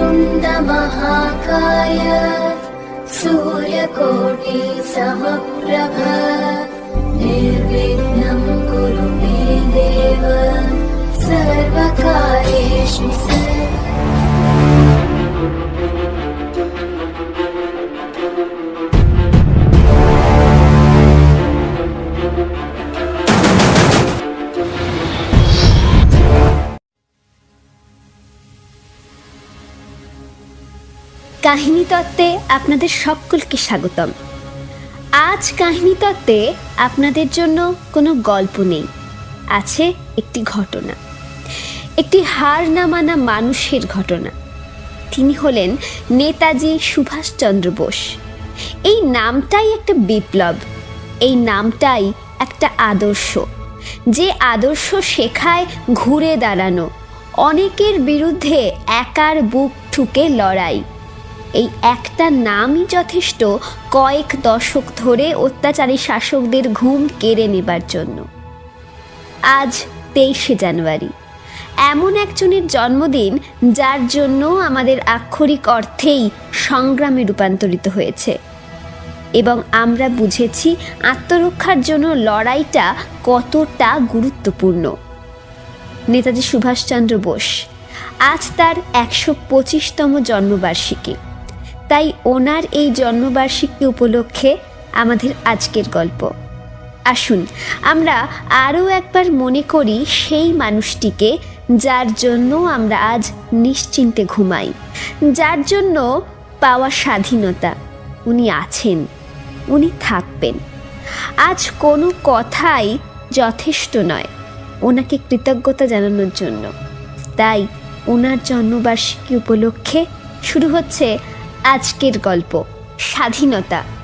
वक्रतुण्डमहाकाय सूर्यकोटि समप्रभ। निर्विघ्नं कुरु मे देव। सर्वकार्येषु কাহিনী তত্ত্বে আপনাদের সকলকে স্বাগতম। আজ কাহিনী তত্ত্বে আপনাদের জন্য কোনো গল্প নেই, আছে একটি ঘটনা। একটি হার না মানা মানুষের ঘটনা। তিনি হলেন নেতাজি সুভাষচন্দ্র বোস। এই নামটাই একটা বিপ্লব। এই নামটাই একটা আদর্শ। যে আদর্শ শেখায় ঘুরে দাঁড়ানো, অনেকের বিরুদ্ধে একার বুক ঠুকে লড়াই। এই একটা নামই যথেষ্ট কয়েক দশক ধরে অত্যাচারী শাসকদের ঘুম কেড়ে নেবার জন্য। আজ তেইশে জানুয়ারি। এমন একজনের জন্মদিন যার জন্য আমাদের আক্ষরিক অর্থেই সংগ্রামে রূপান্তরিত হয়েছে। এবং আমরা বুঝেছি আত্মরক্ষার জন্য লড়াইটা কতটা গুরুত্বপূর্ণ। নেতাজি সুভাষচন্দ্র বোস, আজ তার একশো পঁচিশতম জন্মবার্ষিকী। তাই ওনার এই জন্মবার্ষিকী উপলক্ষে আমাদের আজকের গল্প। আসুন, আমরা আরও একবার মনে করি সেই মানুষটিকে যার জন্য আমরা আজ নিশ্চিন্তে ঘুমাই, যার জন্য পাওয়া স্বাধীনতা উনি আছেন, উনি থাকবেন। আজ কোনো কথাই যথেষ্ট নয় ওনাকে কৃতজ্ঞতা জানানোর জন্য। তাই ওনার জন্মবার্ষিকী উপলক্ষে শুরু হচ্ছে আজকের গল্প স্বাধীনতা।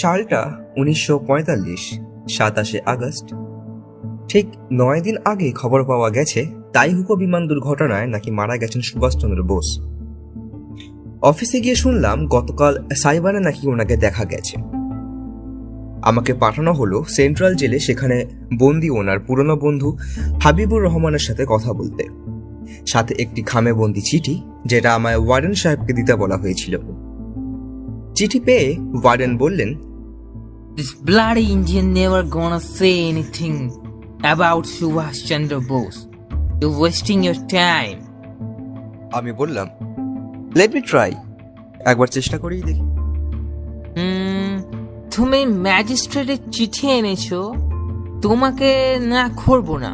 সালটা উনিশশো পঁয়তাল্লিশ, সাতাশে আগস্ট। ঠিক নয় দিন আগে খবর পাওয়া গেছে, তাইহুকো বিমান দুর্ঘটনায় নাকি মারা গেছেন সুভাষচন্দ্র বোস। অফিসে গিয়ে শুনলাম গতকাল সাইবারে নাকি ওনাকে দেখা গেছে। আমাকে পাঠানো হলো সেন্ট্রাল জেলে, সেখানে বন্দি ওনার পুরনো বন্ধু হাবিবুর রহমানের সাথে কথা বলতে। সাথে একটি খামে বন্দি চিঠি, যেটা আমায় ওয়ারেন সাহেবকে দিতে বলা হয়েছিল। চিঠি পেয়ে ওয়ারেন বললেন This bloody Indian never gonna say anything about Subhash Chandra Bose. You're wasting your time. আমি বললাম লেট মি ট্রাই একবার চেষ্টা করেই দেখি। হুম তুমি ম্যাজিস্ট্রেটের চিঠি এনেছো তোমাকে না করব না।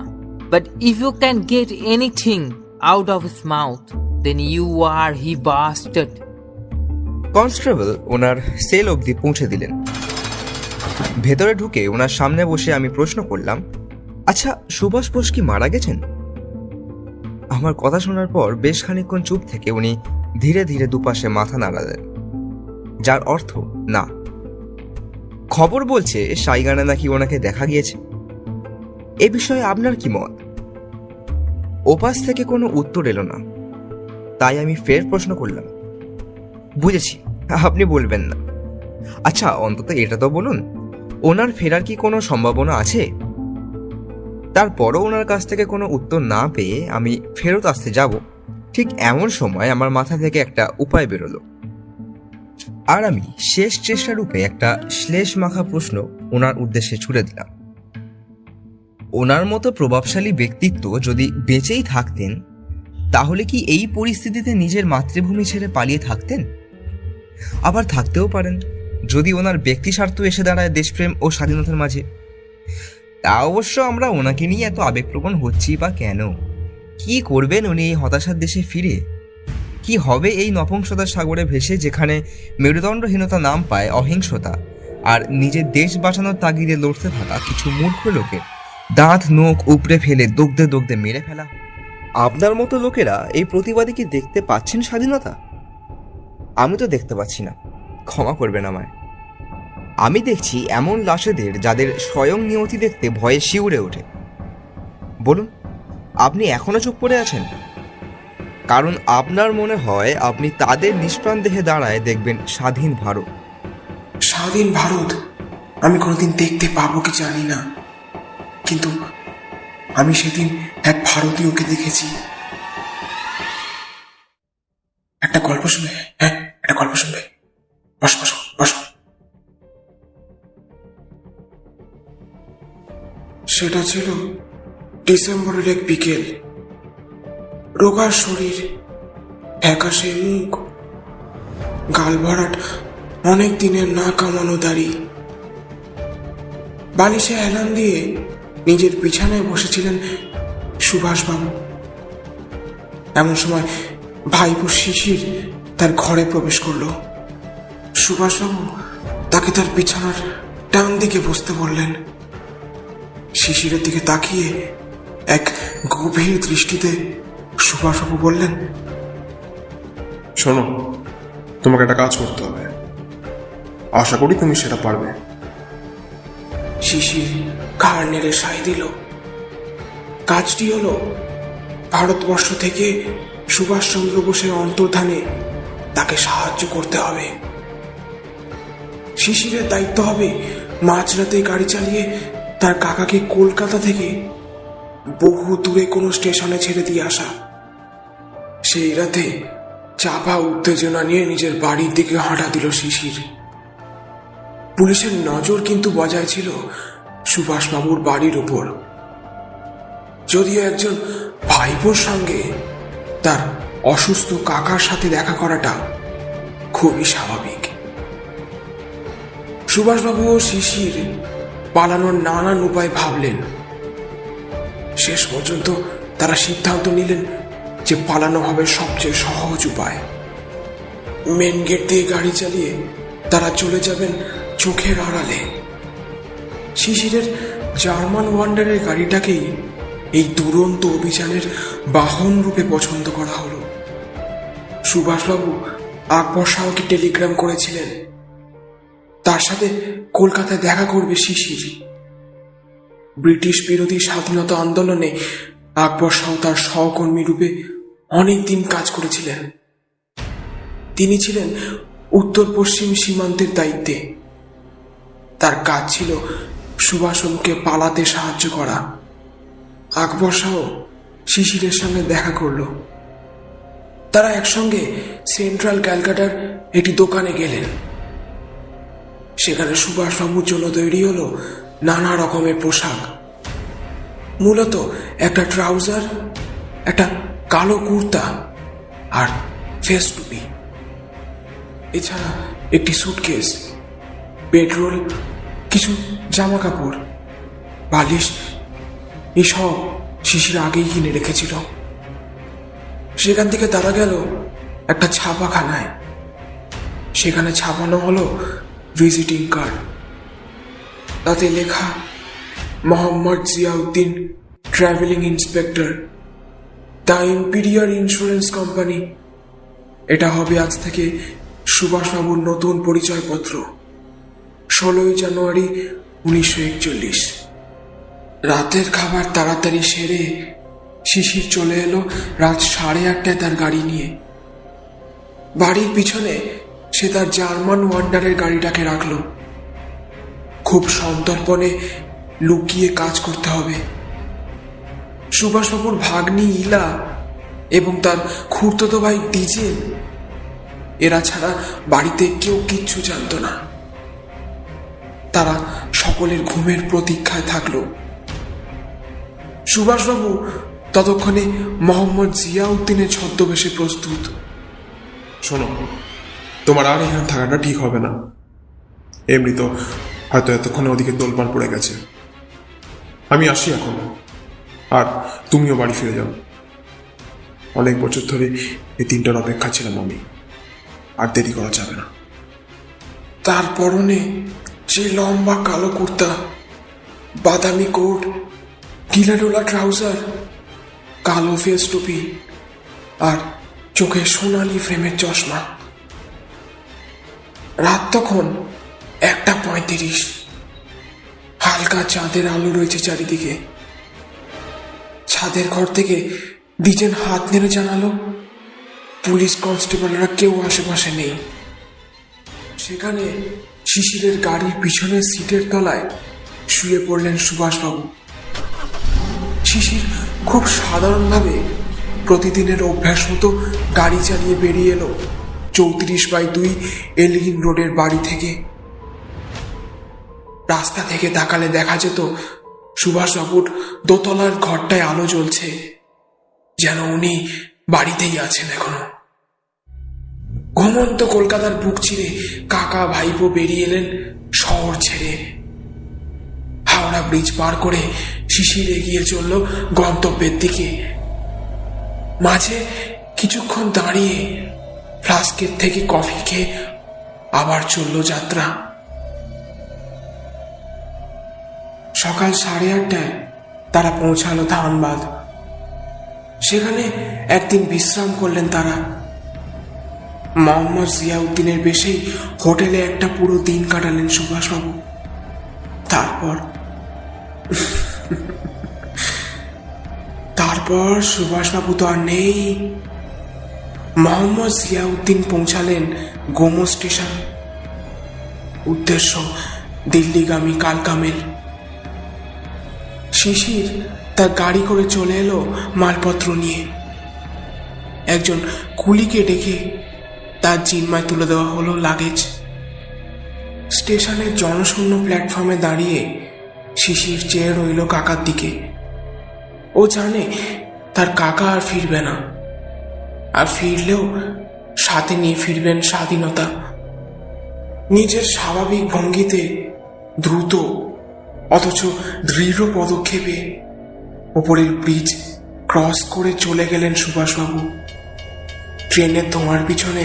But if you can get anything out of his mouth then you are he bastard constable owner cell অবধি পৌঁছে দিলেন। ভেতরে ঢুকে ওনার সামনে বসে আমি প্রশ্ন করলাম আচ্ছা সুভাষ বোস কি মারা গেছেন? আমার কথা শোনার পর বেশ খানিকক্ষণ চুপ থেকে উনি ধীরে ধীরে দুপাশে মাথা নাড়ালেন, যার অর্থ, না। খবর বলছে সাইগানে নাকি ওনাকে দেখা গিয়েছে। এ বিষয়ে আপনার কি মত? ওপাশ থেকে কোনো উত্তর এলো না, তাই আমি ফের প্রশ্ন করলাম, বুঝেছি, আপনি বলবেন না। আচ্ছা অন্তত এটা তো বলুন। ওনার ফেরার কি কোনো সম্ভাবনা আছে? তারপরও ওনার কাছ থেকে কোনো উত্তর না পেয়ে আমি ফেরত আসতে যাব। ঠিক এমন সময় আমার মাথা থেকে একটা উপায় বেরোলো। আর আমি শেষ চেষ্টা রূপে একটা শ্লেষ মাখা প্রশ্ন ওনার উদ্দেশ্যে ছুড়ে দিলাম। ওনার মতো প্রভাবশালী ব্যক্তিত্ব যদি বেঁচেই থাকতেন, তাহলে কি এই পরিস্থিতিতে নিজের মাতৃভূমি ছেড়ে পালিয়ে থাকতেন? আবার থাকতেও পারেন। যদি ওনার ব্যক্তি স্বার্থ এসে দাঁড়ায় দেশপ্রেম ও স্বাধীনতার মাঝে? তা অবশ্য আমরা ওনাকে নিয়ে এত আবেগপ্রবণ হচ্ছি বা কেন? কি করবেন উনি এই হতাশার দেশে ফিরে? কি হবে এই নপুংসতার সাগরে ভেসে যেখানে মেরুদণ্ডহীনতা নাম পায় অহিংসতা? আর নিজের দেশ বাঁচানোর তাগিদে লড়তে থাকা কিছু মূর্খ লোকের দাঁত, নোখ উপড়ে ফেলে দগ্ধে দগ্ধে মেরে ফেলা? আপনার মতো লোকেরা এই প্রতিবাদী কি দেখতে পাচ্ছেন স্বাধীনতা? আমি তো দেখতে পাচ্ছি না। ক্ষমা করবেন আমায়। আমি দেখছি এমন লাশেদের যাদের স্বয়ং নিয়তি দেখতে ভয়ে শিউরে ওঠে। বলুন, আপনি এখনও চুপ করে আছেন? কারণ আপনার মনে হয় আপনি তাদের নিষ্প্রাণ দেহে দাঁড়ায় দেখবেন স্বাধীন ভারত। স্বাধীন ভারত? আমি কোনোদিন দেখতে পাবো কি জানি না। কিন্তু আমি সেদিন এক ভারতীয়কে দেখেছি। একটা গল্প শুনে হ্যাঁ? একটা গল্প শুনবে। বসো বসো বসো সেটা ছিল ডিসেম্বরের এক বিকেল। রোগার শরীর, ফ্যাকাশে মুখ, গাল ভরাট, অনেক দিনের না কামানো দাড়ি। বালিশে হেলান দিয়ে নিজের বিছানায় বসেছিলেন সুভাষবাবু। এমন সময় ভাইপো শিশির তার ঘরে প্রবেশ করল। সুভাষবাবু তাকে তার বিছানার ডান দিকে বসতে বললেন। শিশিরের দিকে তাকিয়ে এক গভীর দৃষ্টিতে সুভাষবাবু বললেন শোনো তোমাকে একটা কাজ করতে হবে। আশা করি তুমি সেটা পারবে। শিশির ঘাড় নেড়ে সাই দিল। কাজটি হলো ভারতবর্ষ থেকে সুভাষচন্দ্র বোসের অন্তর্ধানে তাকে সাহায্য করতে হবে। শিশিরের দায়িত্ব হবে মাঝরাতে গাড়ি চালিয়ে তার কাকাকে কলকাতা থেকে বহু দূরে কোনো স্টেশনে ছেড়ে দিয়ে আসা। সেই রাতে চাপা উত্তেজনা নিয়ে নিজের বাড়ির দিকে হাঁটা দিল শিশির। পুলিশের নজর কিন্তু বজায় ছিল সুভাষবাবুর বাড়ির উপর। যদিও একজন ভাইপোর সঙ্গে তার অসুস্থ কাকার সাথে দেখা করাটা খুবই স্বাভাবিক। সুভাষবাবু ও শিশির পালানোর নানান উপায় ভাবলেন। শেষ পর্যন্ত তারা সিদ্ধান্ত নিলেন যে পালানো হবে সবচেয়ে সহজ উপায়। মেন গেট দিয়ে গাড়ি চালিয়ে তারা চলে যাবেন চোখের আড়ালে। শিশিরের জার্মান ওয়ান্ডারের গাড়িটাকেই এই দুরন্ত অভিযানের বাহন রূপে পছন্দ করা হলো। সুভাষবাবু আকবর শাহকে টেলিগ্রাম করেছিলেন। তার সাথে কলকাতায় দেখা করবে শিশির। ব্রিটিশ বিরোধী স্বাধীনতা আন্দোলনে আকবর শাহ তার সহকর্মী রূপে অনেকদিন কাজ করেছিলেন। তিনি ছিলেন উত্তর পশ্চিম সীমান্তের দায়িত্বে। তার কাজ ছিল সুভাষনকে পালাতে সাহায্য করা। আকবর শাহ শিশিরের সঙ্গে দেখা করল। তারা একসঙ্গে সেন্ট্রাল ক্যালকাটার একটি দোকানে গেলেন। সেখানে সুভাষবাবুর জন্য তৈরি হলো নানা রকমের পোশাক। মূলত একটা ট্রাউজার, একটা কালো কুর্তা আর ফেস টুপি। এছাড়া একটি সুটকেস, পেট্রোল, কিছু জামা কাপড় বালিশ, এসব শিশির আগেই কিনে রেখেছিল। সেখান থেকে তারা গেল একটা ছাপাখানায়। সেখানে ছাপানো হলো ভিজিটিং কার্ড তাতে লেখা, Mohammad Ziauddin travelling inspector the imperial insurance company এটা হবে আজ থেকে সুভাষবাবুর নতুন পরিচয়পত্র, ষোলোই জানুয়ারি উনিশশো একচল্লিশ। রাতের খাবার তাড়াতাড়ি সেরে শিশির চলে এলো রাত সাড়ে আটটায় তার গাড়ি নিয়ে। বাড়ির পিছনে সে তার জার্মান ওয়ান্ডারের গাড়িটাকে রাখল। খুব সন্তর্পণে লুকিয়ে কাজ করতে হবে। সুভাষবাবুর ভাগ্নি ইলা এবং তার খুঁড়তো ভাই ডিজেল এরা ছাড়া বাড়িতে কেউ কিচ্ছু জানতো না। তারা সকলের ঘুমের প্রতীক্ষায় থাকল। সুভাষবাবু ততক্ষণে মোহাম্মদ জিয়াউদ্দিনের ছদ্মবেশে প্রস্তুত। শোনো তোমার আর এখানে থাকাটা ঠিক হবে না। এমনি তো হয়তো এতক্ষণে ওদিকে তোলপাড় পড়ে গেছে। আমি আসি এখন। আর তুমিও বাড়ি ফিরে যাও। অনেক বছর ধরে এই তিনটার অপেক্ষা ছিলাম আমি। আর দেরি করা যাবে না। তার পরনে সেই লম্বা কালো কুর্তা, বাদামি কোট, গিলাডোলা ট্রাউজার, কালো ফেস টুপি, আর চোখে সোনালি ফ্রেমের চশমা। রাত তখন একটা পঁয়ত্রিশ। হালকা চাঁদের আলো রয়েছে চারিদিকে। ছাদের ঘর থেকে দ্বিজেন হাত নেড়ে জানালো, পুলিশ কনস্টেবলরা কেউ আশেপাশে নেই। সেখানে শিশিরের গাড়ির পিছনের সিটের তলায় শুয়ে পড়লেন সুভাষবাবু। শিশির খুব সাধারণভাবে প্রতিদিনের অভ্যাস মতো গাড়ি চালিয়ে বেরিয়ে এলো। চৌত্রিশ বাই দুই এলগিন রোডের বাড়ি থেকে। রাস্তা থেকে তাকালে দেখা যেত সুভাষবাবুর দোতলার ঘরটায় আলো জ্বলছে, যেন উনি বাড়িতেই আছেন এখনও। ঘুমন্ত কলকাতার বুক চিরে কাকা ভাইপো বেরিয়ে এলেন শহর ছেড়ে। হাওড়া ব্রিজ পার করে শিশির এগিয়ে চলল গন্তব্যের দিকে। মাঝে কিছুক্ষণ দাঁড়িয়ে ফ্লাস্কের থেকে কফি খেয়ে আবার চলল যাত্রা। সকাল সাড়ে আটটায় তারা পৌঁছালো ধানবাদ। সেখানে একদিন বিশ্রাম করলেন তারা। মোহাম্মদ জিয়াউদ্দিনের বেশেই হোটেলে একটা পুরো দিন কাটালেন সুভাষবাবু। তারপর তারপর সুভাষবাবু তো আর নেই। মোহাম্মদ জিয়াউদ্দিন পৌঁছালেন গোমো স্টেশন। উদ্দেশ্য, দিল্লিগামী কালকামেল। শিশির তার গাড়ি করে চলে এলো মালপত্র নিয়ে। একজন কুলিকে ডেকে তার জিম্মায় তুলে দেওয়া হলো লাগেজ। স্টেশনের জনশূন্য প্ল্যাটফর্মে দাঁড়িয়ে শিশির চেয়ে রইল কাকার দিকে। ও জানে তার কাকা আর ফিরবে না। আর ফিরলেও সাথে নিয়ে ফিরবেন স্বাধীনতা। নিজের স্বাভাবিক ভঙ্গিতে দ্রুত, অথচ দৃঢ় পদক্ষেপে ওপরের ব্রিজ ক্রস করে চলে গেলেন সুভাষবাবু। ট্রেনের ধোঁয়ার পিছনে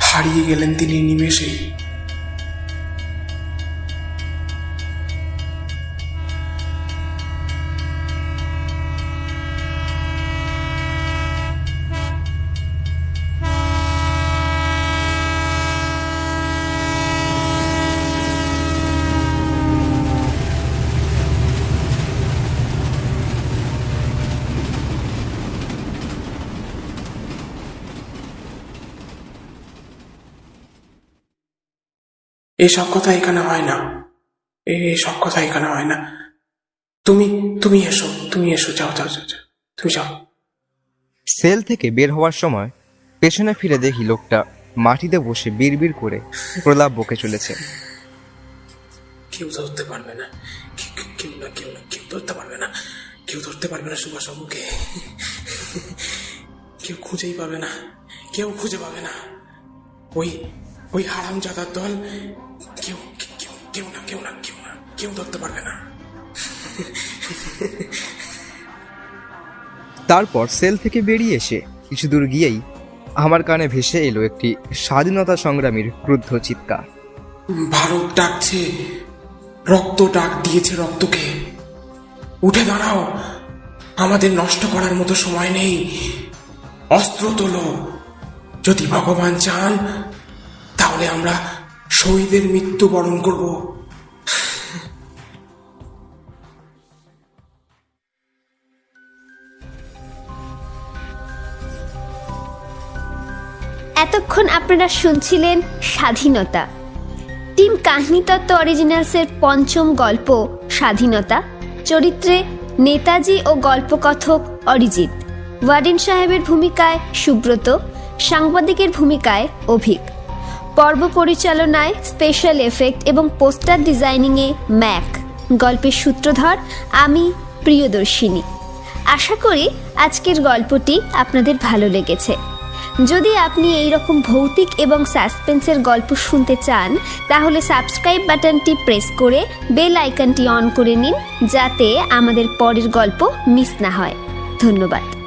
হারিয়ে গেলেন তিনি নিমেষেই। এসব কথা এখানে হয় না। এসব কথা এখানে হয় না। তুমি তুমি এসো তুমি এসো যাও যাও যাও যাও। তুমি যাও। সেল থেকে বের হওয়ার সময় পেছনে ফিরে দেখি লোকটা মাটিতে বসে বিড়বিড় করে প্রলাপ বকে চলেছে। কেউ ধরতে পারবে না। কেউ না কেউ না কেউ ধরতে পারবে না। কেউ ধরতে পারবে না সুভাষবাবুকে কেউ খুঁজেই পাবে না। কেউ খুঁজে পাবে না। ওই ওই হারাম জাদার দল কেউ কেউ কেউ না কেউ না কেউ না কেউ ধরতে পারবে না। তারপর সেল থেকে বেরিয়ে এসে কিছু দূর গিয়েই আমার কানে ভেসে এলো একটি স্বাধীনতা সংগ্রামীর ক্রুদ্ধ চিৎকার। ভারত ডাকছে রক্ত ডাক দিয়েছে রক্তকে। উঠে দাঁড়াও আমাদের নষ্ট করার মতো সময় নেই। অস্ত্র তোলো যদি ভগবান চান তাহলে আমরা শহীদের মৃত্যু বরণ করব। এতক্ষণ আপনারা শুনছিলেন স্বাধীনতা। টিম কাহিনী তত্ত্ব অরিজিনালসের পঞ্চম গল্প স্বাধীনতা। চরিত্রে নেতাজি ও গল্পকথক অরিজিৎ। ওয়ার্ডেন সাহেবের ভূমিকায় সুব্রত, সাংবাদিকের ভূমিকায় অভিক। পর্ব পরিচালনায় স্পেশাল এফেক্ট এবং পোস্টার ডিজাইনিংয়ে ম্যাক। গল্পের সূত্রধর, আমি প্রিয়দর্শিনী। আশা করি আজকের গল্পটি আপনাদের ভালো লেগেছে। যদি আপনি এই রকম ভৌতিক এবং সাসপেন্সের গল্প শুনতে চান, তাহলে সাবস্ক্রাইব বাটনটি প্রেস করে বেল আইকনটি অন করে নিন, যাতে আমাদের পরের গল্প মিস না হয়। ধন্যবাদ।